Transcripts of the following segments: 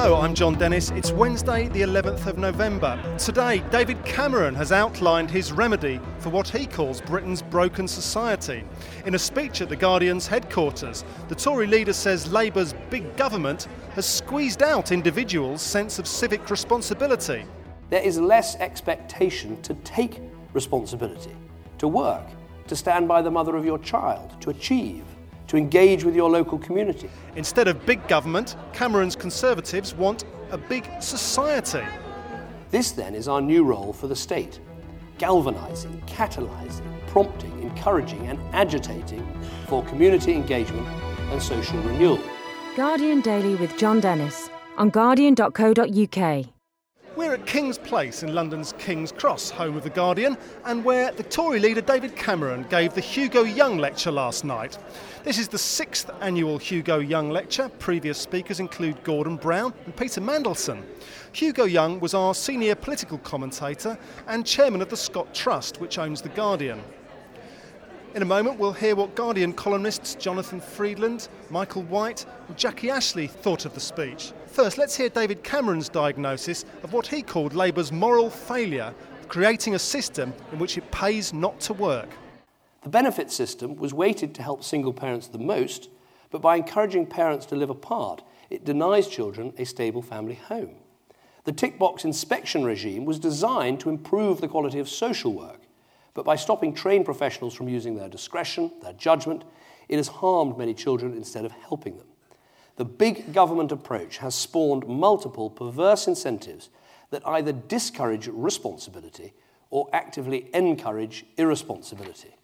Hello, I'm Jon Dennis. It's Wednesday, the 11th of November. Today, David Cameron has outlined his remedy for what he calls Britain's broken society. In a speech at The Guardian's headquarters, the Tory leader says Labour's big government has squeezed out individuals' sense of civic responsibility. There is less expectation to take responsibility, to work, to stand by the mother of your child, to achieve to engage with your local community. Instead of big government, Cameron's Conservatives want a big society. This then is our new role for the state galvanising, catalysing, prompting, encouraging, and agitating for community engagement and social renewal. Guardian Daily with Jon Dennis on guardian.co.uk. We're at King's Place in London's King's Cross, home of The Guardian, and where the Tory leader David Cameron gave the Hugo Young Lecture last night. This is the sixth annual Hugo Young Lecture. Previous speakers include Gordon Brown and Peter Mandelson. Hugo Young was our senior political commentator and chairman of the Scott Trust, which owns The Guardian. In a moment, we'll hear what Guardian columnists Jonathan Freedland, Michael White, and Jackie Ashley thought of the speech. First, let's hear David Cameron's diagnosis of what he called Labour's moral failure creating a system in which it pays not to work. The benefit system was weighted to help single parents the most, but by encouraging parents to live apart, it denies children a stable family home. The tick box inspection regime was designed to improve the quality of social work but by stopping trained professionals from using their discretion, their judgment, it has harmed many children instead of helping them. The big government approach has spawned multiple perverse incentives that either discourage responsibility or actively encourage irresponsibility.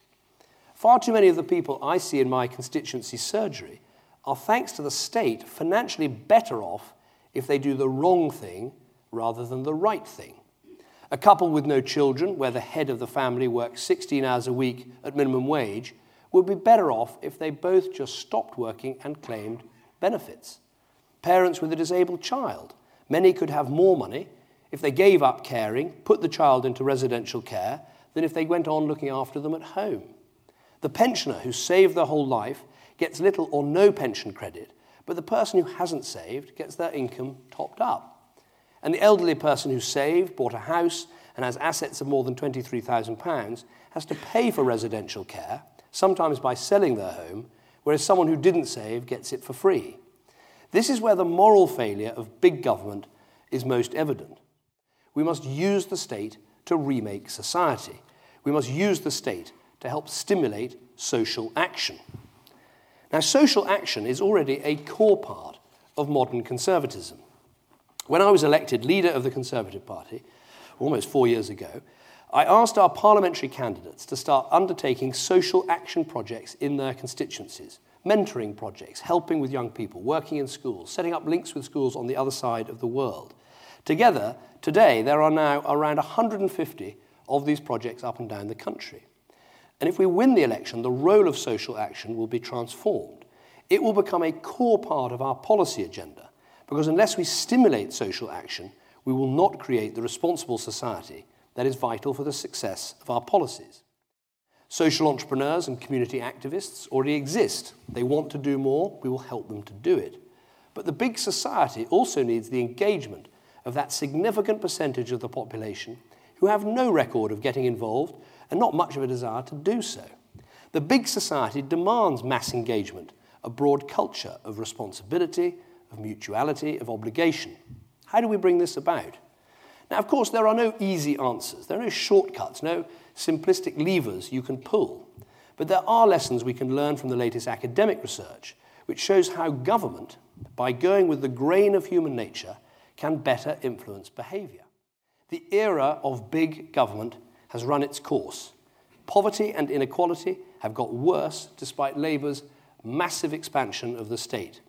Far too many of the people I see in my constituency surgery are, thanks to the state, financially better off if they do the wrong thing rather than the right thing. A couple with no children, where the head of the family works 16 hours a week at minimum wage, would be better off if they both just stopped working and claimed benefits. Parents with a disabled child, many could have more money if they gave up caring, put the child into residential care, than if they went on looking after them at home. The pensioner who saved their whole life gets little or no pension credit, but the person who hasn't saved gets their income topped up. And the elderly person who saved, bought a house, and has assets of more than £23,000 has to pay for residential care, sometimes by selling their home, whereas someone who didn't save gets it for free. This is where the moral failure of big government is most evident. We must use the state to remake society. We must use the state to help stimulate social action. Now, social action is already a core part of modern conservatism. When I was elected leader of the Conservative Party, almost four years ago, I asked our parliamentary candidates to start undertaking social action projects in their constituencies, mentoring projects, helping with young people, working in schools, setting up links with schools on the other side of the world. Together, today, there are now around 150 of these projects up and down the country. And if we win the election, the role of social action will be transformed. It will become a core part of our policy agenda because unless we stimulate social action, we will not create the responsible society that is vital for the success of our policies. Social entrepreneurs and community activists already exist. They want to do more, we will help them to do it. But the big society also needs the engagement of that significant percentage of the population who have no record of getting involved and not much of a desire to do so. The big society demands mass engagement, a broad culture of responsibility, of mutuality, of obligation. How do we bring this about? Now, of course, there are no easy answers. There are no shortcuts, no simplistic levers you can pull. But there are lessons we can learn from the latest academic research, which shows how government, by going with the grain of human nature, can better influence behavior. The era of big government has run its course. Poverty and inequality have got worse despite Labour's massive expansion of the state.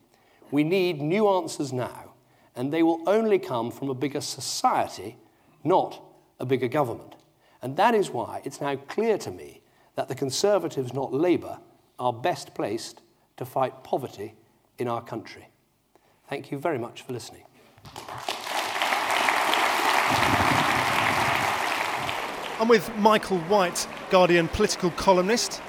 We need new answers now, and they will only come from a bigger society, not a bigger government. And that is why it's now clear to me that the Conservatives, not Labour, are best placed to fight poverty in our country. Thank you very much for listening. I'm with Michael White, Guardian political columnist.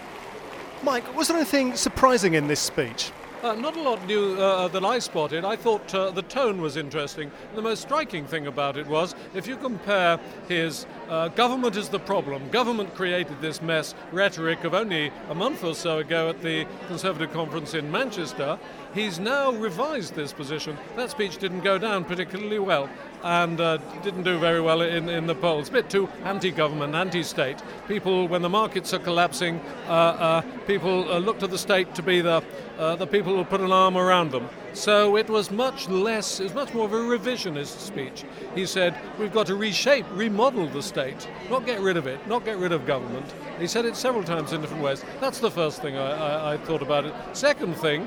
Mike, was there anything surprising in this speech? Uh, not a lot new uh, that I spotted. I thought uh, the tone was interesting. The most striking thing about it was if you compare his uh, government is the problem, government created this mess rhetoric of only a month or so ago at the Conservative conference in Manchester, he's now revised this position. That speech didn't go down particularly well and uh, didn't do very well in, in the polls. A bit too anti government, anti state. People, when the markets are collapsing, uh, uh, people uh, look to the state to be the, uh, the people who put an arm around them. So it was much less, it was much more of a revisionist speech. He said, we've got to reshape, remodel the state, not get rid of it, not get rid of government. He said it several times in different ways. That's the first thing I, I, I thought about it. Second thing,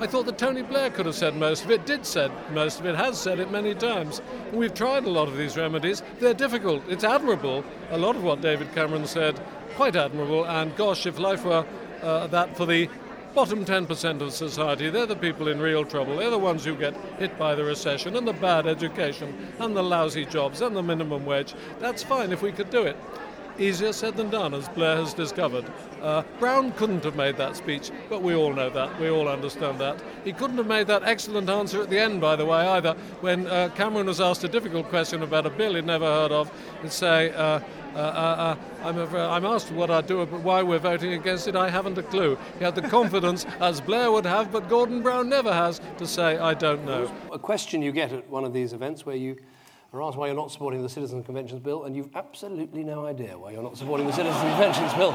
I thought that Tony Blair could have said most of it, did said most of it, has said it many times. We've tried a lot of these remedies. They're difficult. It's admirable. A lot of what David Cameron said, quite admirable. And gosh, if life were uh, that for the bottom 10% of society, they're the people in real trouble. They're the ones who get hit by the recession and the bad education and the lousy jobs and the minimum wage. That's fine if we could do it. Easier said than done, as Blair has discovered. Uh, Brown couldn't have made that speech, but we all know that. We all understand that. He couldn't have made that excellent answer at the end, by the way, either, when uh, Cameron was asked a difficult question about a bill he'd never heard of, and say, uh, uh, uh, uh I'm, I'm, asked what I do, but why we're voting against it, I haven't a clue. He had the confidence, as Blair would have, but Gordon Brown never has, to say, I don't know. A question you get at one of these events where you are asked why you're not supporting the Citizens Conventions Bill, and you've absolutely no idea why you're not supporting the Citizens Conventions Bill.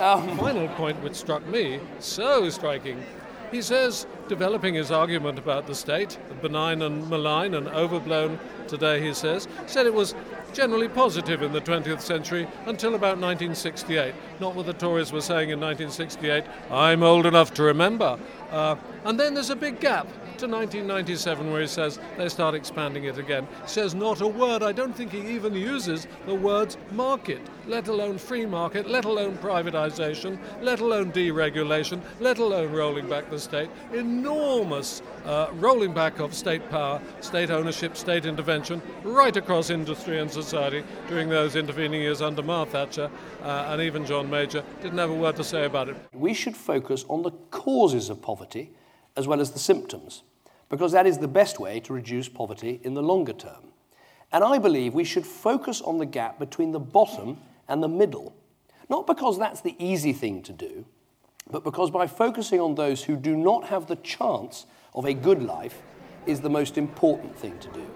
Um, Final point which struck me, so striking. He says, developing his argument about the state, benign and malign and overblown today, he says, said it was generally positive in the 20th century until about 1968. Not what the Tories were saying in 1968, I'm old enough to remember. Uh, and then there's a big gap to 1997 where he says they start expanding it again. Says not a word. I don't think he even uses the words market, let alone free market, let alone privatization, let alone deregulation, let alone rolling back the state. Enormous uh, rolling back of state power, state ownership, state intervention right across industry and society during those intervening years under Mar Thatcher uh, and even John Major. Didn't have a word to say about it. We should focus on the causes of poverty as well as the symptoms because that is the best way to reduce poverty in the longer term. And I believe we should focus on the gap between the bottom and the middle, not because that's the easy thing to do, but because by focusing on those who do not have the chance of a good life is the most important thing to do.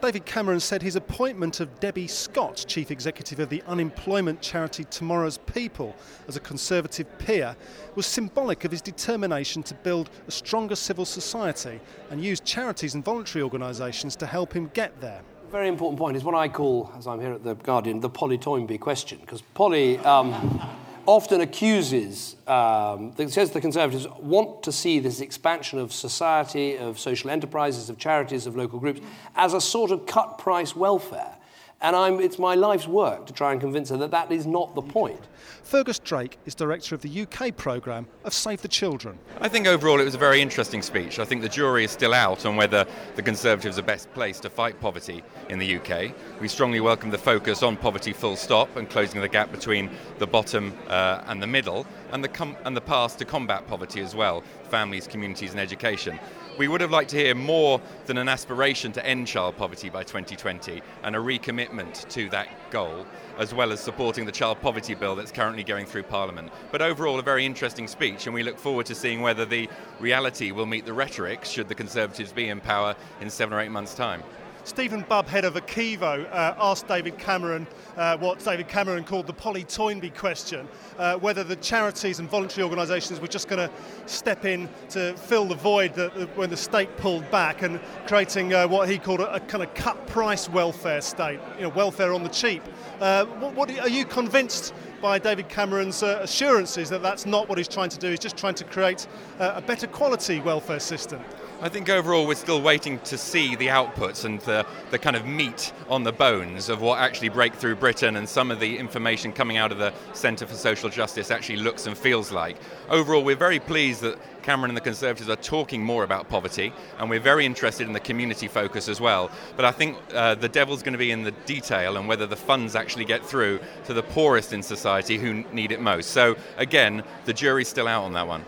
David Cameron said his appointment of Debbie Scott, Chief Executive of the unemployment charity Tomorrow's People, as a Conservative peer, was symbolic of his determination to build a stronger civil society and use charities and voluntary organisations to help him get there. Very important point is what I call, as I'm here at The Guardian, the Polly Toynbee question. Because Polly. Um, often accuses, um, says the Conservatives want to see this expansion of society, of social enterprises, of charities, of local groups, as a sort of cut price welfare. And I'm, it's my life's work to try and convince her that that is not the point. Fergus Drake is director of the UK programme of Save the Children. I think overall it was a very interesting speech. I think the jury is still out on whether the Conservatives are best placed to fight poverty in the UK. We strongly welcome the focus on poverty full stop and closing the gap between the bottom uh, and the middle, and the, com- and the path to combat poverty as well families, communities, and education. We would have liked to hear more than an aspiration to end child poverty by 2020 and a recommitment to that goal, as well as supporting the child poverty bill that's currently going through Parliament. But overall, a very interesting speech, and we look forward to seeing whether the reality will meet the rhetoric should the Conservatives be in power in seven or eight months' time. Stephen Bubb, head of ACEVO, uh, asked David Cameron uh, what David Cameron called the Polly Toynbee question uh, whether the charities and voluntary organisations were just going to step in to fill the void that, that when the state pulled back and creating uh, what he called a, a, kind of cut price welfare state, you know, welfare on the cheap. Uh, what, what, are you convinced by David Cameron's uh, assurances that that's not what he's trying to do? He's just trying to create a better quality welfare system. I think overall we're still waiting to see the outputs and the, the kind of meat on the bones of what actually Breakthrough Britain and some of the information coming out of the Centre for Social Justice actually looks and feels like. Overall, we're very pleased that Cameron and the Conservatives are talking more about poverty, and we're very interested in the community focus as well. But I think uh, the devil's going to be in the detail and whether the funds actually get through to the poorest in society who need it most. So, again, the jury's still out on that one.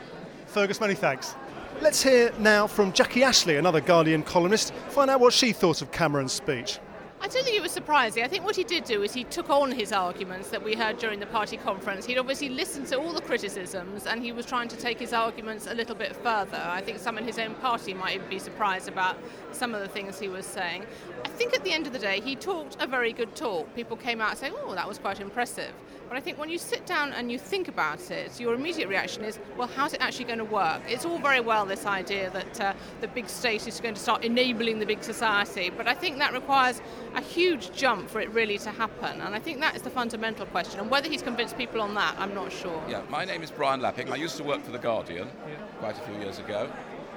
Fergus, many thanks. Let's hear now from Jackie Ashley, another Guardian columnist, find out what she thought of Cameron's speech. I don't think it was surprising. I think what he did do is he took on his arguments that we heard during the party conference. He'd obviously listened to all the criticisms and he was trying to take his arguments a little bit further. I think some in his own party might be surprised about some of the things he was saying. I think at the end of the day, he talked a very good talk. People came out saying, oh, that was quite impressive. But I think when you sit down and you think about it, your immediate reaction is, well, how's it actually going to work? It's all very well this idea that uh, the big state is going to start enabling the big society, but I think that requires a huge jump for it really to happen. And I think that is the fundamental question. And whether he's convinced people on that, I'm not sure. Yeah, my name is Brian Lapping. I used to work for The Guardian quite a few years ago.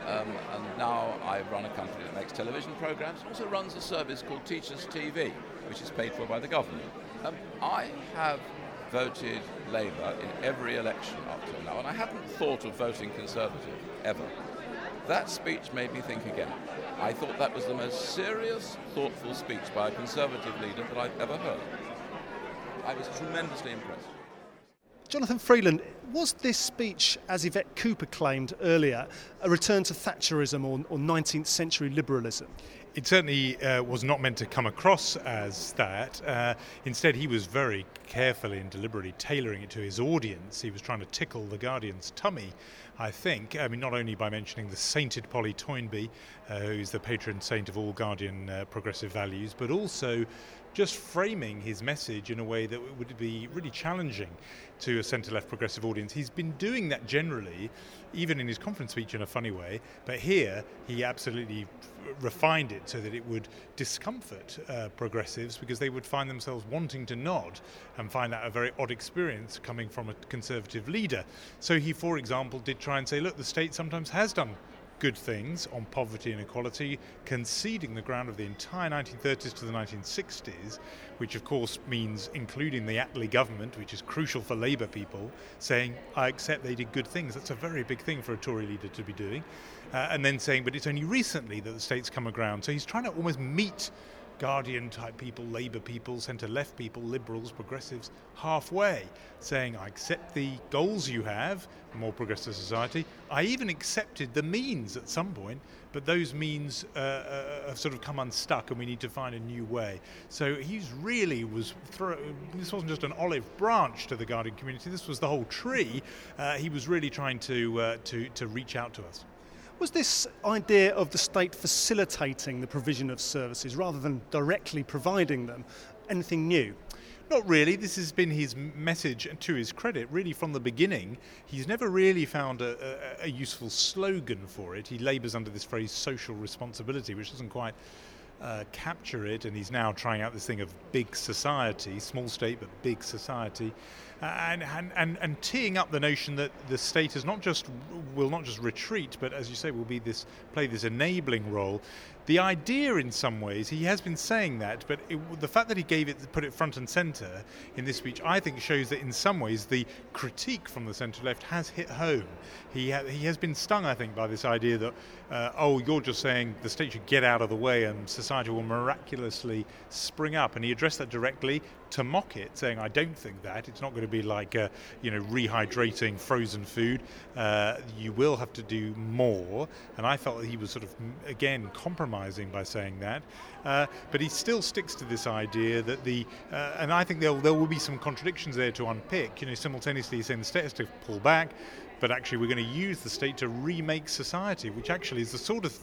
Um, and now I run a company that makes television programs, also runs a service called Teachers TV, which is paid for by the government. Um, I have voted Labour in every election up till now, and I hadn't thought of voting Conservative ever. That speech made me think again. I thought that was the most serious, thoughtful speech by a Conservative leader that I've ever heard. I was tremendously impressed. Jonathan Freedland, was this speech, as Yvette Cooper claimed earlier, a return to Thatcherism or, or 19th century liberalism? It certainly uh, was not meant to come across as that. Uh, instead, he was very carefully and deliberately tailoring it to his audience. He was trying to tickle the Guardian's tummy, I think. I mean, not only by mentioning the sainted Polly Toynbee, uh, who's the patron saint of all Guardian uh, progressive values, but also just framing his message in a way that would be really challenging to a centre left progressive audience. He's been doing that generally, even in his conference speech in a funny way, but here he absolutely refined it so that it would discomfort uh, progressives because they would find themselves wanting to nod and find that a very odd experience coming from a conservative leader. So he, for example, did try and say, look, the state sometimes has done good things on poverty and equality, conceding the ground of the entire 1930s to the 1960s, which of course means including the Attlee government, which is crucial for Labour people, saying, I accept they did good things. That's a very big thing for a Tory leader to be doing. Uh, and then saying, but it's only recently that the state's come around. So he's trying to almost meet Guardian type people, Labour people, centre left people, liberals, progressives, halfway, saying, I accept the goals you have, more progressive society. I even accepted the means at some point, but those means uh, uh, have sort of come unstuck and we need to find a new way. So he's really was, throw- this wasn't just an olive branch to the Guardian community, this was the whole tree. Uh, he was really trying to, uh, to, to reach out to us. Was this idea of the state facilitating the provision of services rather than directly providing them anything new? Not really. This has been his message, and to his credit, really from the beginning. He's never really found a, a, a useful slogan for it. He labours under this phrase social responsibility, which doesn't quite uh, capture it, and he's now trying out this thing of big society, small state but big society, and, and, and, and teeing up the notion that the state is not just will not just retreat, but as you say, will be this play this enabling role. The idea, in some ways, he has been saying that, but it, the fact that he gave it, put it front and centre in this speech, I think shows that in some ways the critique from the centre left has hit home. He, ha- he has been stung, I think, by this idea that, uh, oh, you're just saying the state should get out of the way and society will miraculously spring up. And he addressed that directly to mock it, saying, I don't think that. It's not going to be like, uh, you know, rehydrating frozen food. Uh, you will have to do more. And I felt that he was sort of, again, compromising by saying that. Uh, but he still sticks to this idea that the, uh, and I think there there will be some contradictions there to unpick. You know, simultaneously saying the state has to pull back, but actually we're going to use the state to remake society, which actually is the sort of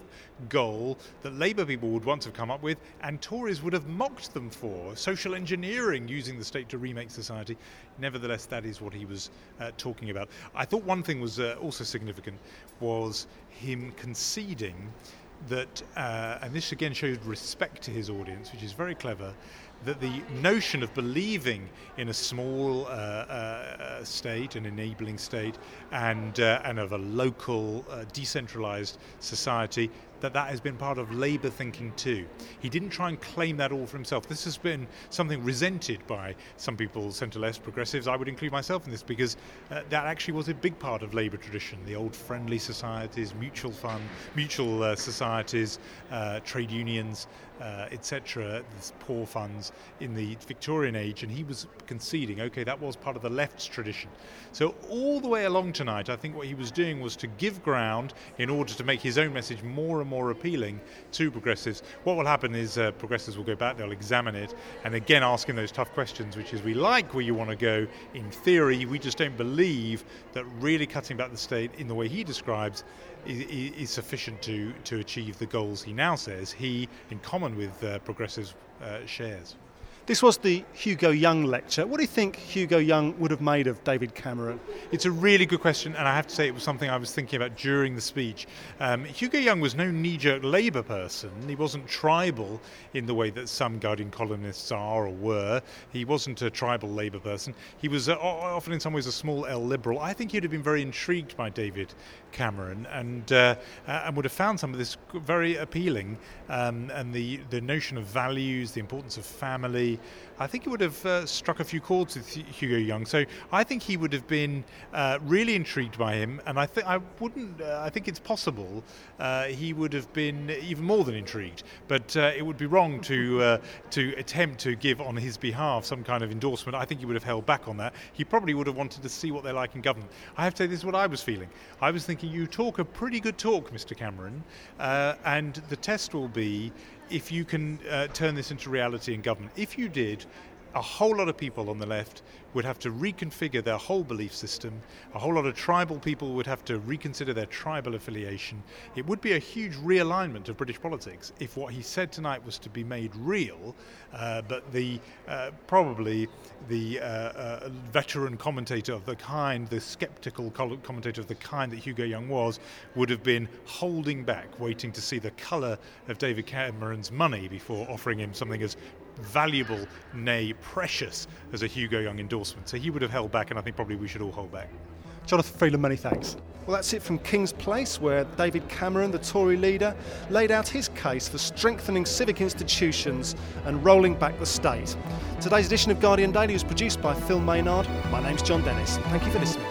goal that Labour people would once have come up with and Tories would have mocked them for. Social engineering using the state to remake society. Nevertheless, that is what he was uh, talking about. I thought one thing was uh, also significant was him conceding that, uh, and this again showed respect to his audience, which is very clever, that the notion of believing in a small uh, uh, state, an enabling state, and, uh, and of a local, uh, decentralized society, that that has been part of Labour thinking too. He didn't try and claim that all for himself. This has been something resented by some people, centre left progressives. I would include myself in this because uh, that actually was a big part of Labour tradition. The old friendly societies, mutual fund, mutual uh, societies, uh, trade unions, uh, etc., poor funds in the Victorian age, and he was conceding, okay, that was part of the left's tradition. So, all the way along tonight, I think what he was doing was to give ground in order to make his own message more and more appealing to progressives. What will happen is uh, progressives will go back, they'll examine it, and again asking those tough questions, which is we like where you want to go in theory, we just don't believe that really cutting back the state in the way he describes is, is sufficient to, to achieve the goals he now says he, in common with uh, progressives, uh, shares. This was the Hugo Young lecture. What do you think Hugo Young would have made of David Cameron? It's a really good question, and I have to say it was something I was thinking about during the speech. Um, Hugo Young was no knee jerk Labour person. He wasn't tribal in the way that some Guardian columnists are or were. He wasn't a tribal Labour person. He was uh, often, in some ways, a small L liberal. I think he'd have been very intrigued by David Cameron and, uh, uh, and would have found some of this very appealing. Um, and the, the notion of values, the importance of family, I think it would have uh, struck a few chords with Hugo Young. So I think he would have been uh, really intrigued by him, and I think I wouldn't. Uh, I think it's possible uh, he would have been even more than intrigued. But uh, it would be wrong to uh, to attempt to give on his behalf some kind of endorsement. I think he would have held back on that. He probably would have wanted to see what they're like in government. I have to say, this is what I was feeling. I was thinking, you talk a pretty good talk, Mr. Cameron, and the test will be if you can uh, turn this into reality in government. If you did, a whole lot of people on the left would have to reconfigure their whole belief system. A whole lot of tribal people would have to reconsider their tribal affiliation. It would be a huge realignment of British politics if what he said tonight was to be made real. Uh, but the uh, probably the uh, uh veteran commentator of the kind, the skeptical commentator of the kind that Hugo Young was, would have been holding back, waiting to see the colour of David Cameron's money before offering him something as valuable, nay, precious as a Hugo Young endorsement. So he would have held back, and I think probably we should all hold back. Jonathan Freedland, many thanks. Well, that's it from King's Place, where David Cameron, the Tory leader, laid out his case for strengthening civic institutions and rolling back the state. Today's edition of Guardian Daily was produced by Phil Maynard. My name's Jon Dennis. Thank you for listening.